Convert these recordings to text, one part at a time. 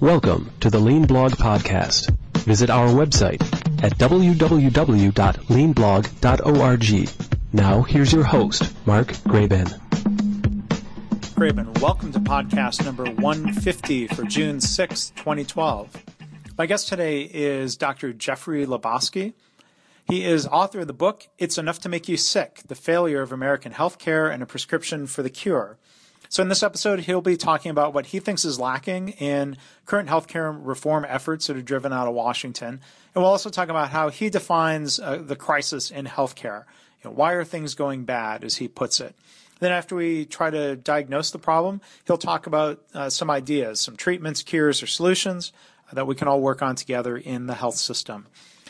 Welcome to the Lean Blog Podcast. Visit our website at www.leanblog.org. Now, here's your host, Mark Graban. Graban, welcome to podcast number 150 for June 6, 2012. My guest today is Dr. Jeffrey Lobosky. He is author of the book, It's Enough to Make You Sick The Failure of American Healthcare and a Prescription for the Cure. So, in this episode, he'll be talking about what he thinks is lacking in current healthcare reform efforts that are driven out of Washington. And we'll also talk about how he defines uh, the crisis in healthcare. You know, why are things going bad, as he puts it? Then, after we try to diagnose the problem, he'll talk about uh, some ideas, some treatments, cures, or solutions that we can all work on together in the health system.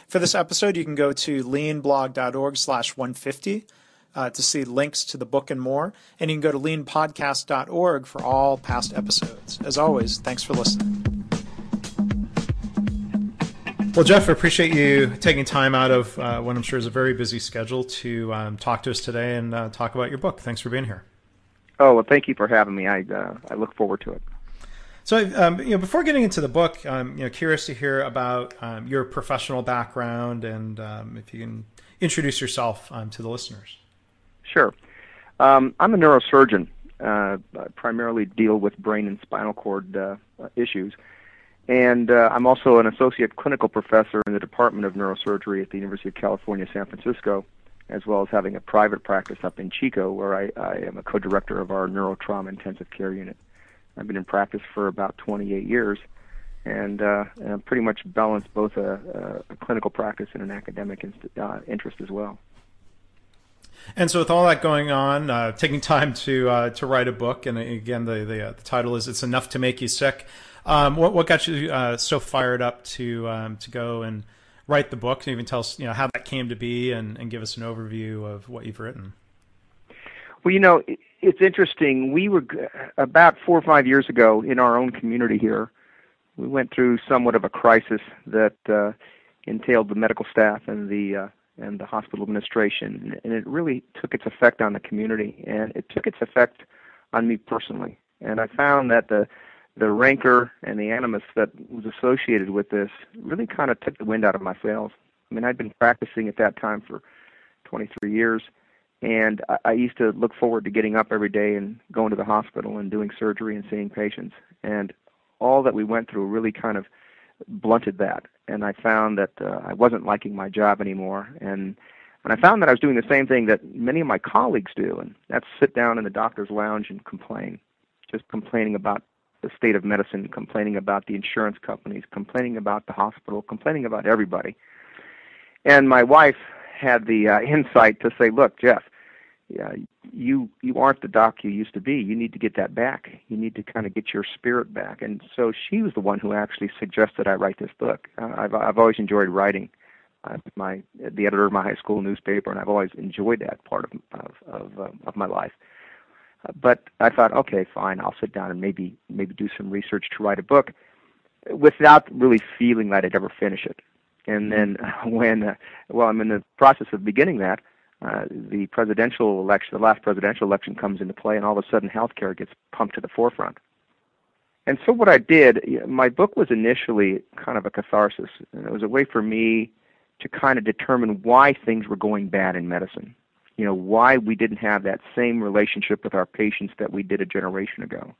For this episode, you can go to leanblog.org slash 150 uh, to see links to the book and more. And you can go to leanpodcast.org for all past episodes. As always, thanks for listening. Well, Jeff, I appreciate you taking time out of uh, what I'm sure is a very busy schedule to um, talk to us today and uh, talk about your book. Thanks for being here. Oh well, thank you for having me. I uh, I look forward to it. So, um, you know, before getting into the book, I'm you know curious to hear about um, your professional background and um, if you can introduce yourself um, to the listeners. Sure, um, I'm a neurosurgeon. Uh, I primarily deal with brain and spinal cord uh, issues, and uh, I'm also an associate clinical professor in the Department of Neurosurgery at the University of California, San Francisco, as well as having a private practice up in Chico, where I, I am a co-director of our neurotrauma intensive care unit. I've been in practice for about 28 years, and, uh, and pretty much balance both a, a, clinical practice and an academic inst- uh, interest as well. And so, with all that going on, uh, taking time to uh, to write a book, and again, the the, uh, the, title is "It's Enough to Make You Sick." Um, what what got you uh, so fired up to um, to go and write the book, and even tell us you know how that came to be, and, and give us an overview of what you've written? Well, you know, it's interesting. We were about four or five years ago in our own community here. We went through somewhat of a crisis that uh, entailed the medical staff and the uh, and the hospital administration, and it really took its effect on the community, and it took its effect on me personally. And I found that the the rancor and the animus that was associated with this really kind of took the wind out of my sails. I mean, I'd been practicing at that time for 23 years, and I, I used to look forward to getting up every day and going to the hospital and doing surgery and seeing patients. And all that we went through really kind of blunted that. And I found that uh, I wasn't liking my job anymore. And and I found that I was doing the same thing that many of my colleagues do, and that's sit down in the doctor's lounge and complain, just complaining about the state of medicine, complaining about the insurance companies, complaining about the hospital, complaining about everybody. And my wife had the uh, insight to say, "Look, Jeff, yeah, you you aren't the doc you used to be. You need to get that back. You need to kind of get your spirit back." And so she was the one who actually suggested I write this book. Uh, I've I've always enjoyed writing. I'm my the editor of my high school newspaper, and I've always enjoyed that part of of of, uh, of my life. Uh, but I thought, okay, fine, I'll sit down and maybe maybe do some research to write a book, without really feeling that I'd ever finish it. And then when, uh, well, I'm in the process of beginning that, uh, the presidential election, the last presidential election comes into play, and all of a sudden healthcare gets pumped to the forefront. And so what I did, my book was initially kind of a catharsis, and it was a way for me to kind of determine why things were going bad in medicine. You know, why we didn't have that same relationship with our patients that we did a generation ago.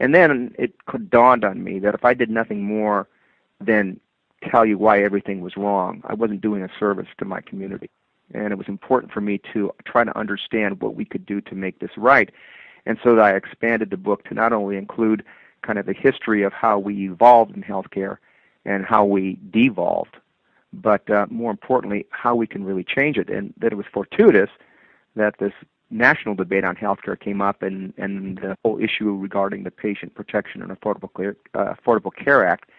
And then it dawned on me that if I did nothing more than tell you why everything was wrong. I wasn't doing a service to my community. And it was important for me to try to understand what we could do to make this right. And so I expanded the book to not only include kind of the history of how we evolved in healthcare and how we devolved, but uh, more importantly, how we can really change it. And that it was fortuitous that this national debate on healthcare came up and, and the whole issue regarding the Patient Protection and Affordable Care, uh, Affordable Care Act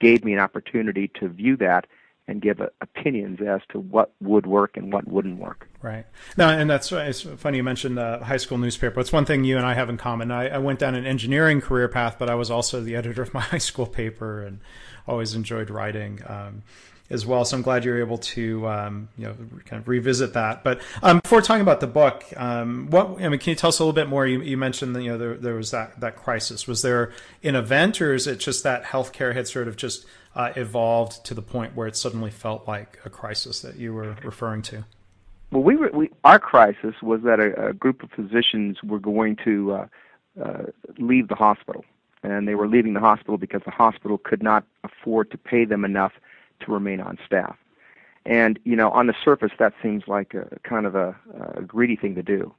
gave me an opportunity to view that and give uh, opinions as to what would work and what wouldn't work. Right. No, and that's it's funny you mentioned the high school newspaper. It's one thing you and I have in common. I, I, went down an engineering career path, but I was also the editor of my high school paper and always enjoyed writing. Um, as well. So I'm glad you're able to um, you know kind of revisit that. But um, before talking about the book, um, what I mean, can you tell us a little bit more? You, you mentioned that you know there, there, was that that crisis. Was there an event, or is it just that healthcare had sort of just uh, evolved to the point where it suddenly felt like a crisis that you were referring to? Well, we, were, we our crisis was that a, a group of physicians were going to uh, uh, leave the hospital, and they were leaving the hospital because the hospital could not afford to pay them enough to remain on staff. And you know, on the surface, that seems like a kind of a, a greedy thing to do.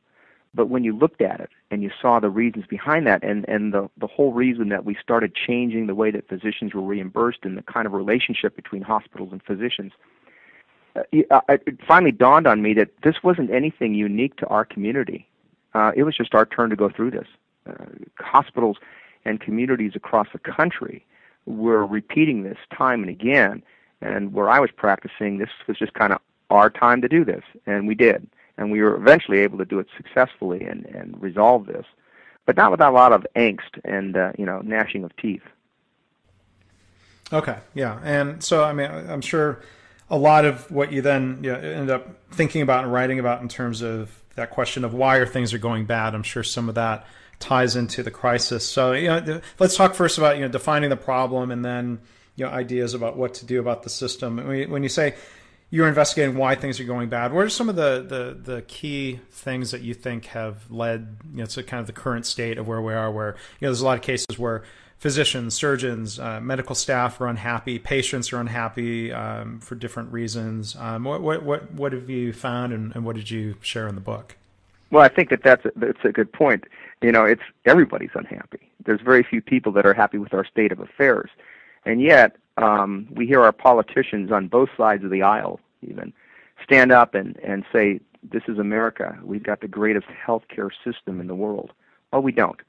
But when you looked at it and you saw the reasons behind that, and and the the whole reason that we started changing the way that physicians were reimbursed and the kind of relationship between hospitals and physicians, uh, uh it finally dawned on me that this wasn't anything unique to our community. Uh, it was just our turn to go through this. Uh, hospitals and communities across the country were repeating this time and again and where I was practicing, this was just kind of our time to do this, and we did. And we were eventually able to do it successfully and, and resolve this, but not without a lot of angst and uh, you know gnashing of teeth. Okay, yeah, and so I mean, I'm sure a lot of what you then you know, end up thinking about and writing about in terms of that question of why are things are going bad. I'm sure some of that ties into the crisis. So you know, let's talk first about you know defining the problem and then you know ideas about what to do about the system. When you say you're investigating why things are going bad, what are some of the, the, the key things that you think have led you know, to kind of the current state of where we are? Where you know there's a lot of cases where physicians, surgeons, uh, medical staff are unhappy, patients are unhappy um, for different reasons. Um, what, what, what, what have you found, and, and, what did you share in the book? Well, I think that that's a, that's a good point. You know, it's everybody's unhappy. There's very few people that are happy with our state of affairs. And yet, um, we hear our politicians on both sides of the aisle even stand up and, and say, This is America. We've got the greatest healthcare system in the world. Well, we don't.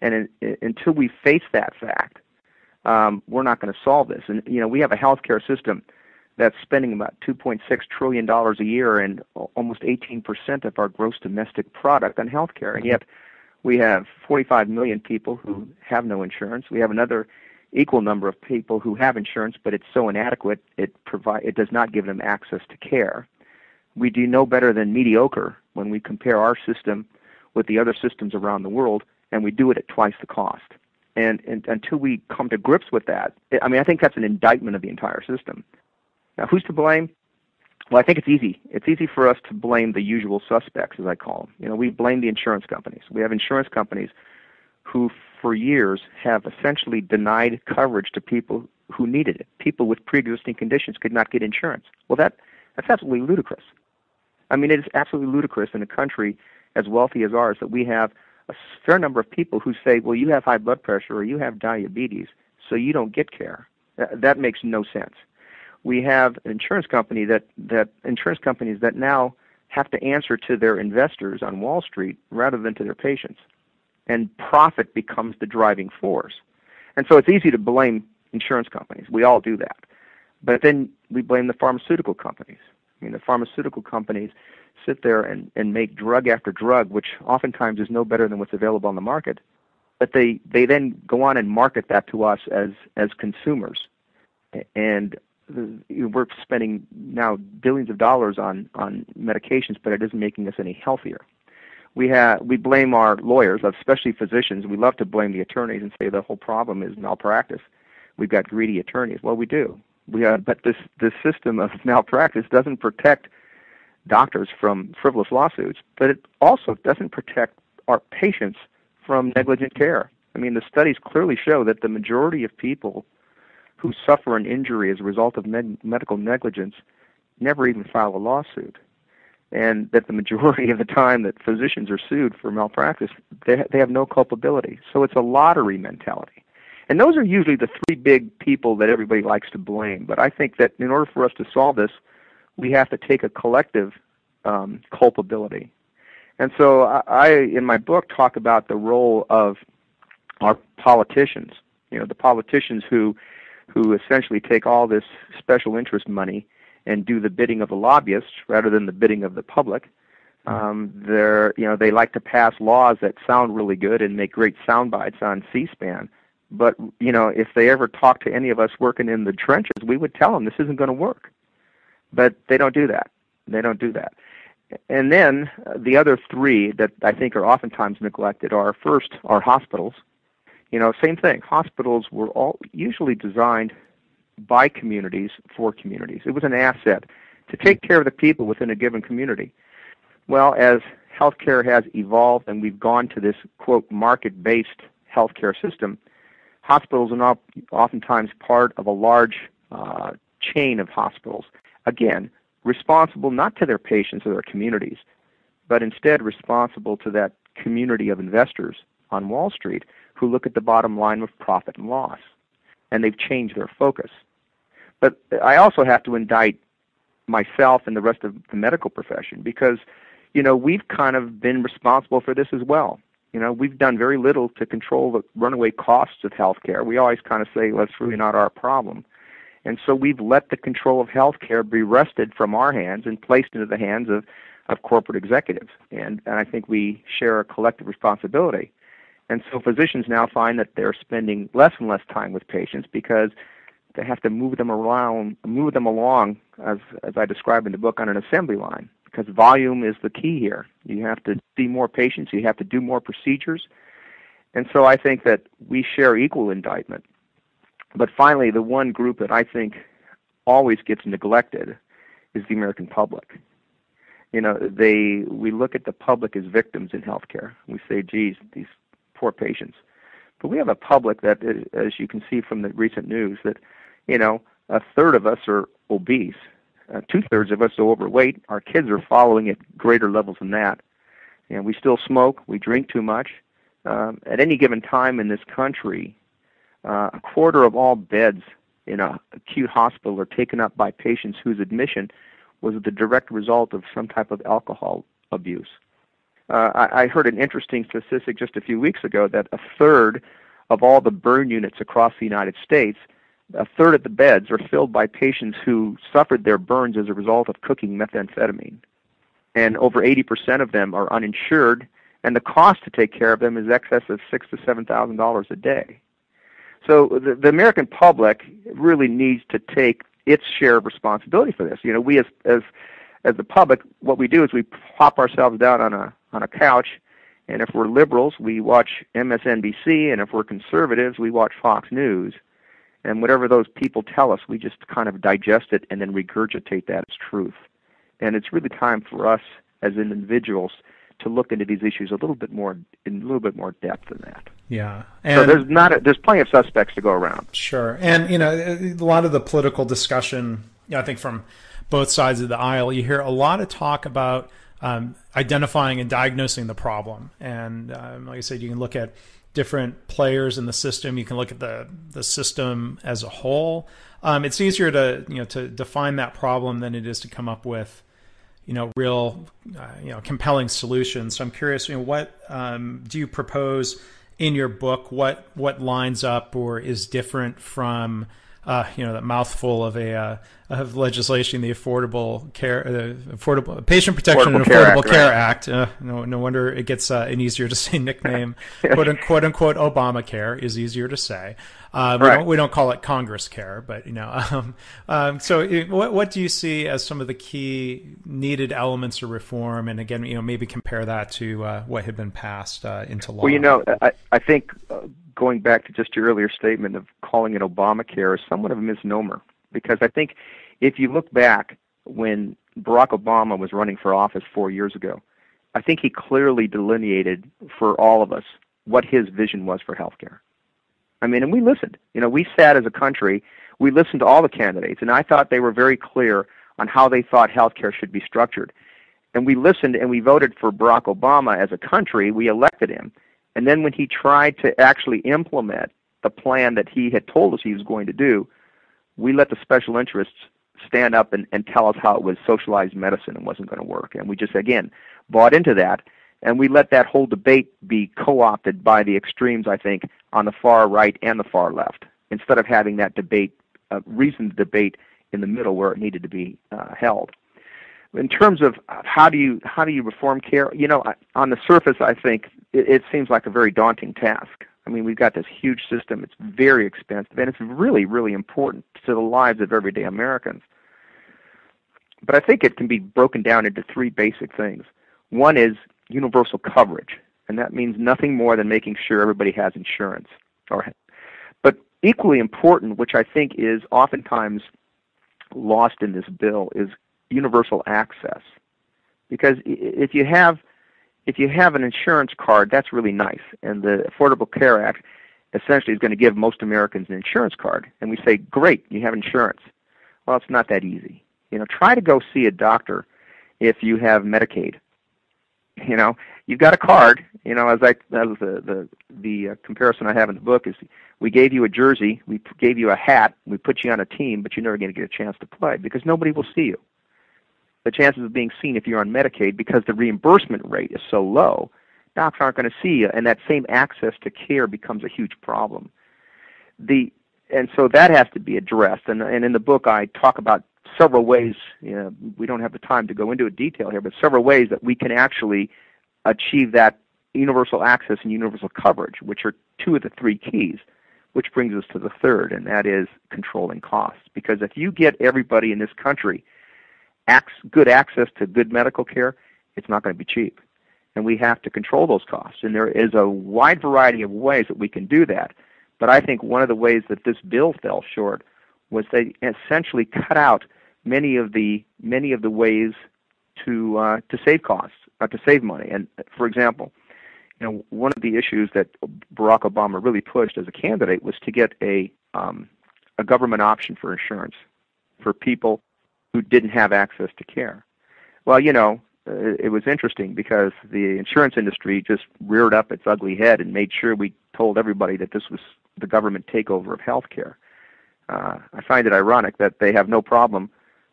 And in, in, until we face that fact, um, we're not going to solve this. And, you know, we have a healthcare system that's spending about $2.6 trillion a year and almost 18% of our gross domestic product on healthcare. And yet, we have 45 million people who have no insurance. We have another equal number of people who have insurance, but it's so inadequate it provide it does not give them access to care. We do no better than mediocre when we compare our system with the other systems around the world, and we do it at twice the cost. And, and until we come to grips with that, I mean, I think that's an indictment of the entire system. Now, who's to blame? Well, I think it's easy. It's easy for us to blame the usual suspects, as I call them. You know, we blame the insurance companies. We have insurance companies who for years have essentially denied coverage to people who needed it. People with pre-existing conditions could not get insurance. Well, that that's absolutely ludicrous. I mean, it is absolutely ludicrous in a country as wealthy as ours that we have a fair number of people who say, "Well, you have high blood pressure or you have diabetes, so you don't get care." That, makes no sense. We have an insurance company that that insurance companies that now have to answer to their investors on Wall Street rather than to their patients and profit becomes the driving force. And so it's easy to blame insurance companies. We all do that. But then we blame the pharmaceutical companies. I mean, the pharmaceutical companies sit there and, and make drug after drug, which oftentimes is no better than what's available on the market. But they, they then go on and market that to us as, as consumers. And we're spending now billions of dollars on, on medications, but it isn't making us any healthier we have we blame our lawyers, especially physicians. We love to blame the attorneys and say the whole problem is malpractice. We've got greedy attorneys. Well, we do. We have, but this this system of malpractice doesn't protect doctors from frivolous lawsuits, but it also doesn't protect our patients from negligent care. I mean, the studies clearly show that the majority of people who suffer an injury as a result of med- medical negligence never even file a lawsuit and that the majority of the time that physicians are sued for malpractice, they, they have no culpability. So it's a lottery mentality. And those are usually the three big people that everybody likes to blame. But I think that in order for us to solve this, we have to take a collective um, culpability. And so I, I, in my book, talk about the role of our politicians. You know, the politicians who, who essentially take all this special interest money and do the bidding of the lobbyists rather than the bidding of the public. Um, they're, you know, they like to pass laws that sound really good and make great sound bites on C-SPAN. But you know, if they ever talk to any of us working in the trenches, we would tell them this isn't going to work. But they don't do that. They don't do that. And then uh, the other three that I think are oftentimes neglected are first our hospitals. You know, same thing. Hospitals were all usually designed by communities for communities. It was an asset to take care of the people within a given community. Well, as healthcare has evolved and we've gone to this quote market-based healthcare system, hospitals are now oftentimes part of a large uh, chain of hospitals. Again, responsible not to their patients or their communities, but instead responsible to that community of investors on Wall Street who look at the bottom line of profit and loss. And they've changed their focus. But I also have to indict myself and the rest of the medical profession because, you know, we've kind of been responsible for this as well. You know, we've done very little to control the runaway costs of healthcare. We always kind of say, that's really not our problem. And so we've let the control of healthcare be wrested from our hands and placed into the hands of, of corporate executives. And, and I think we share a collective responsibility. And so physicians now find that they're spending less and less time with patients because they have to move them around, move them along, as, as I describe in the book, on an assembly line because volume is the key here. You have to see more patients, you have to do more procedures. And so I think that we share equal indictment. But finally, the one group that I think always gets neglected is the American public. You know, they we look at the public as victims in healthcare. We say, "Geez, these poor patients." But we have a public that, as you can see from the recent news, that you know a third of us are obese, uh, two thirds of us are overweight. Our kids are following at greater levels than that. And we still smoke. We drink too much. Um, at any given time in this country, uh, a quarter of all beds in a acute hospital are taken up by patients whose admission was the direct result of some type of alcohol abuse. Uh, I, I heard an interesting statistic just a few weeks ago that a third of all the burn units across the United States a third of the beds are filled by patients who suffered their burns as a result of cooking methamphetamine. And over 80% of them are uninsured, and the cost to take care of them is excess of six to seven thousand dollars a day. So the, the American public really needs to take its share of responsibility for this. You know, we as as as the public, what we do is we plop ourselves down on a on a couch, and if we're liberals, we watch MSNBC, and if we're conservatives, we watch Fox News and whatever those people tell us, we just kind of digest it and then regurgitate that as truth. And it's really time for us as individuals to look into these issues a little bit more in a little bit more depth than that. Yeah, and so there's not a, there's plenty of suspects to go around. Sure, and you know a lot of the political discussion, I think from both sides of the aisle, you hear a lot of talk about um, identifying and diagnosing the problem. And um, like I said, you can look at different players in the system. You can look at the the system as a whole. Um, it's easier to you know to define that problem than it is to come up with you know real uh, you know compelling solutions. So I'm curious, you know, what um, do you propose in your book? What what lines up or is different from uh, you know, that mouthful of a uh, of legislation, the Affordable Care, uh, Affordable Patient Protection Affordable and Care Affordable Act, Care right. Act. Uh, no, no wonder it gets uh, an easier to say nickname. quote, unquote, unquote Obamacare is easier to say. Uh, we, don't, we don't call it Congress Care, but you know. Um, um, so, it- what what do you see as some of the key needed elements of reform? And again, you know, maybe compare that to uh, what had been passed uh, into law. Well, you know, I, I think going back to just your earlier statement of calling it Obamacare is somewhat of a misnomer because I think if you look back when Barack Obama was running for office four years ago, I think he clearly delineated for all of us what his vision was for healthcare. I mean, and we listened. You know, we sat as a country, we listened to all the candidates, and I thought they were very clear on how they thought healthcare should be structured. And we listened and we voted for Barack Obama as a country. We elected him. And then when he tried to actually implement the plan that he had told us he was going to do, we let the special interests stand up and, and tell us how it was socialized medicine and wasn't going to work. And we just, again, bought into that. And we let that whole debate be co opted by the extremes, I think, on the far right and the far left, instead of having that debate, uh, reasoned debate in the middle where it needed to be uh, held. In terms of how do you how do you reform care, you know, on the surface, I think it, it seems like a very daunting task. I mean, we've got this huge system; it's very expensive, and it's really, really important to the lives of everyday Americans. But I think it can be broken down into three basic things. One is universal coverage, and that means nothing more than making sure everybody has insurance. Or, but equally important, which I think is oftentimes lost in this bill, is universal access. Because if you have if you have an insurance card, that's really nice. And the Affordable Care Act essentially is going to give most Americans an insurance card. And we say, great, you have insurance. Well, it's not that easy. You know, try to go see a doctor if you have Medicaid. You know, you've got a card. You know, as I as the the the uh, comparison I have in the book is, we gave you a jersey, we gave you a hat, we put you on a team, but you're never going to get a chance to play because nobody will see you the chances of being seen if you're on Medicaid because the reimbursement rate is so low, docs aren't going to see you, and that same access to care becomes a huge problem. The and so that has to be addressed. And, and in the book, I talk about several ways. You know, we don't have the time to go into a detail here, but several ways that we can actually achieve that universal access and universal coverage, which are two of the three keys. Which brings us to the third, and that is controlling costs. Because if you get everybody in this country good access to good medical care, it's not going to be cheap. And we have to control those costs. And there is a wide variety of ways that we can do that. But I think one of the ways that this bill fell short was they essentially cut out many of the many of the ways to uh, to save costs, uh, to save money. And for example, you know, one of the issues that Barack Obama really pushed as a candidate was to get a um, a government option for insurance for people who didn't have access to care. Well, you know, uh, it was interesting because the insurance industry just reared up its ugly head and made sure we told everybody that this was the government takeover of healthcare. Uh, I find it ironic that they have no problem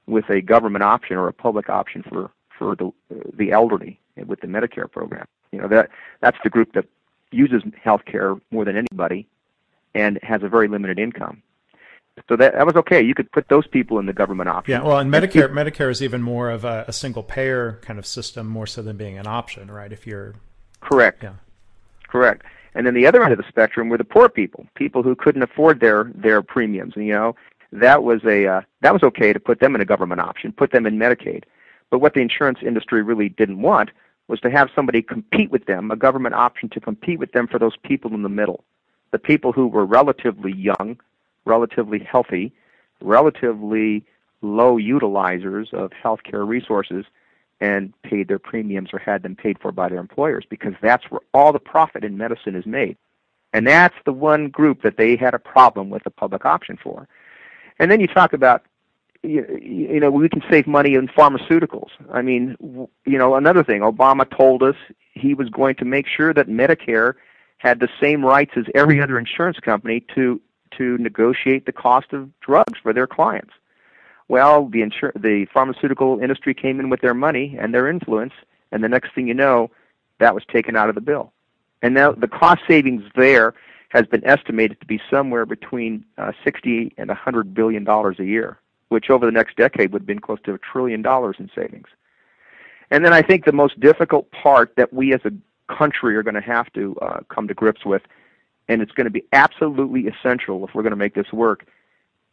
with a government option or a public option for for the the elderly with the Medicare program. You know that that's the group that uses healthcare more than anybody and has a very limited income. So that that was okay. You could put those people in the government option. Yeah, well, and Medicare Medicare is even more of a, a, single payer kind of system, more so than being an option, right? If you're correct, yeah, correct. And then the other end of the spectrum were the poor people, people who couldn't afford their their premiums. And, you know, that was a uh, that was okay to put them in a government option, put them in Medicaid. But what the insurance industry really didn't want was to have somebody compete with them, a government option to compete with them for those people in the middle, the people who were relatively young, relatively healthy, relatively low utilizers of healthcare resources and paid their premiums or had them paid for by their employers because that's where all the profit in medicine is made. And that's the one group that they had a problem with the public option for. And then you talk about you, know we can save money in pharmaceuticals. I mean, you know, another thing Obama told us he was going to make sure that Medicare had the same rights as every other insurance company to to negotiate the cost of drugs for their clients. Well, the insur- the pharmaceutical industry came in with their money and their influence, and the next thing you know, that was taken out of the bill. And now the cost savings there has been estimated to be somewhere between uh, 60 and 100 billion dollars a year, which over the next decade would have been close to a trillion dollars in savings. And then I think the most difficult part that we as a country are going to have to uh, come to grips with and it's going to be absolutely essential if we're going to make this work,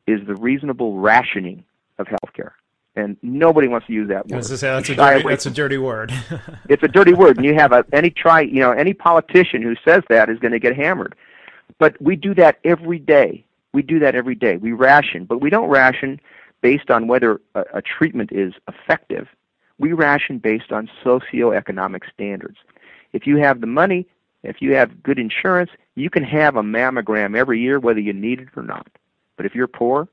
is the reasonable rationing of healthcare. And nobody wants to use that word. Say, that's, a dirty, that's a dirty word. it's a dirty word, and you have a, any try, you know, any politician who says that is going to get hammered. But we do that every day. We do that every day. We ration, but we don't ration based on whether a, a treatment is effective. We ration based on socioeconomic standards. If you have the money, if you have good insurance, you can have a mammogram every year whether you need it or not. But if you're poor,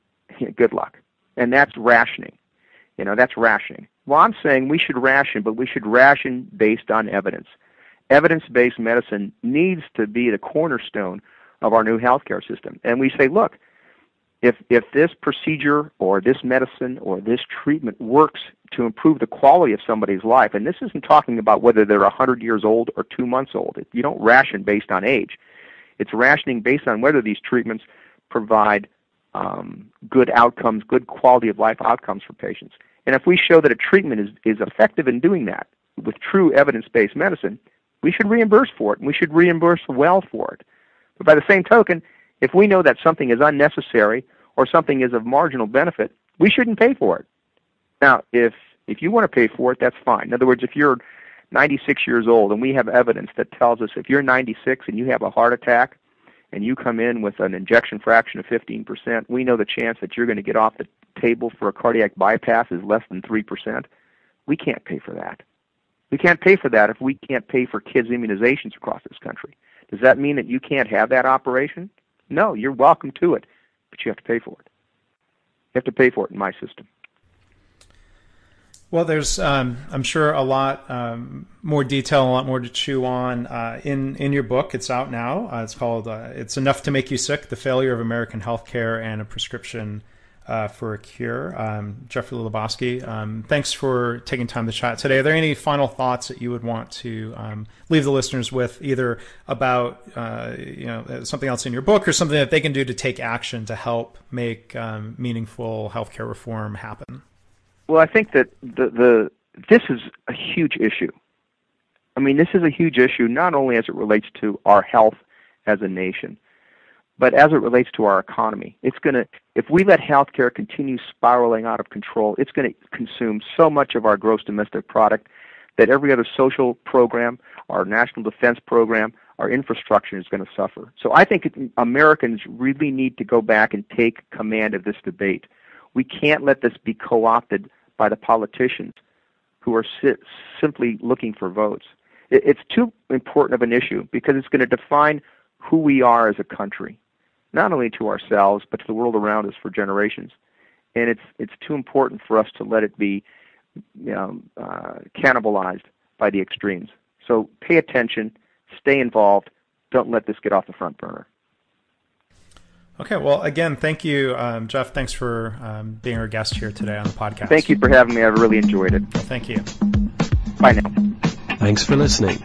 good luck. And that's rationing. You know, that's rationing. Well, I'm saying we should ration, but we should ration based on evidence. Evidence-based medicine needs to be the cornerstone of our new healthcare system. And we say, look, if if this procedure or this medicine or this treatment works to improve the quality of somebody's life, and this isn't talking about whether they're 100 years old or two months old. You don't ration based on age. It's rationing based on whether these treatments provide um, good outcomes, good quality of life outcomes for patients. And if we show that a treatment is, is effective in doing that with true evidence based medicine, we should reimburse for it, and we should reimburse well for it. But by the same token, if we know that something is unnecessary or something is of marginal benefit, we shouldn't pay for it. Now, if if you want to pay for it, that's fine. In other words, if you're 96 years old and we have evidence that tells us if you're 96 and you have a heart attack and you come in with an ejection fraction of 15%, we know the chance that you're going to get off the table for a cardiac bypass is less than 3%. We can't pay for that. We can't pay for that if we can't pay for kids' immunizations across this country. Does that mean that you can't have that operation? No, you're welcome to it, but you have to pay for it. You have to pay for it in my system. Well, there's, um, I'm sure, a lot um, more detail, a lot more to chew on uh, in in your book. It's out now. Uh, it's called uh, "It's Enough to Make You Sick: The Failure of American Healthcare and a Prescription uh, for a Cure." Um, Jeffrey Lobosky, um, thanks for taking time to chat today. Are there any final thoughts that you would want to um, leave the listeners with, either about uh, you know something else in your book or something that they can do to take action to help make um, meaningful healthcare reform happen? Well, I think that the the this is a huge issue. I mean, this is a huge issue not only as it relates to our health as a nation, but as it relates to our economy. It's going to if we let healthcare continue spiraling out of control, it's going to consume so much of our gross domestic product that every other social program, our national defense program, our infrastructure is going to suffer. So I think Americans really need to go back and take command of this debate. We can't let this be co-opted by the politicians who are si- simply looking for votes. It, it's too important of an issue because it's going to define who we are as a country, not only to ourselves but to the world around us for generations. And it's it's too important for us to let it be, you know, uh, cannibalized by the extremes. So pay attention, stay involved. Don't let this get off the front burner. Okay, well, again, thank you, um, Jeff. Thanks for um, being our guest here today on the podcast. Thank you for having me. I've really enjoyed it. Well, thank you. Bye now. Thanks for listening.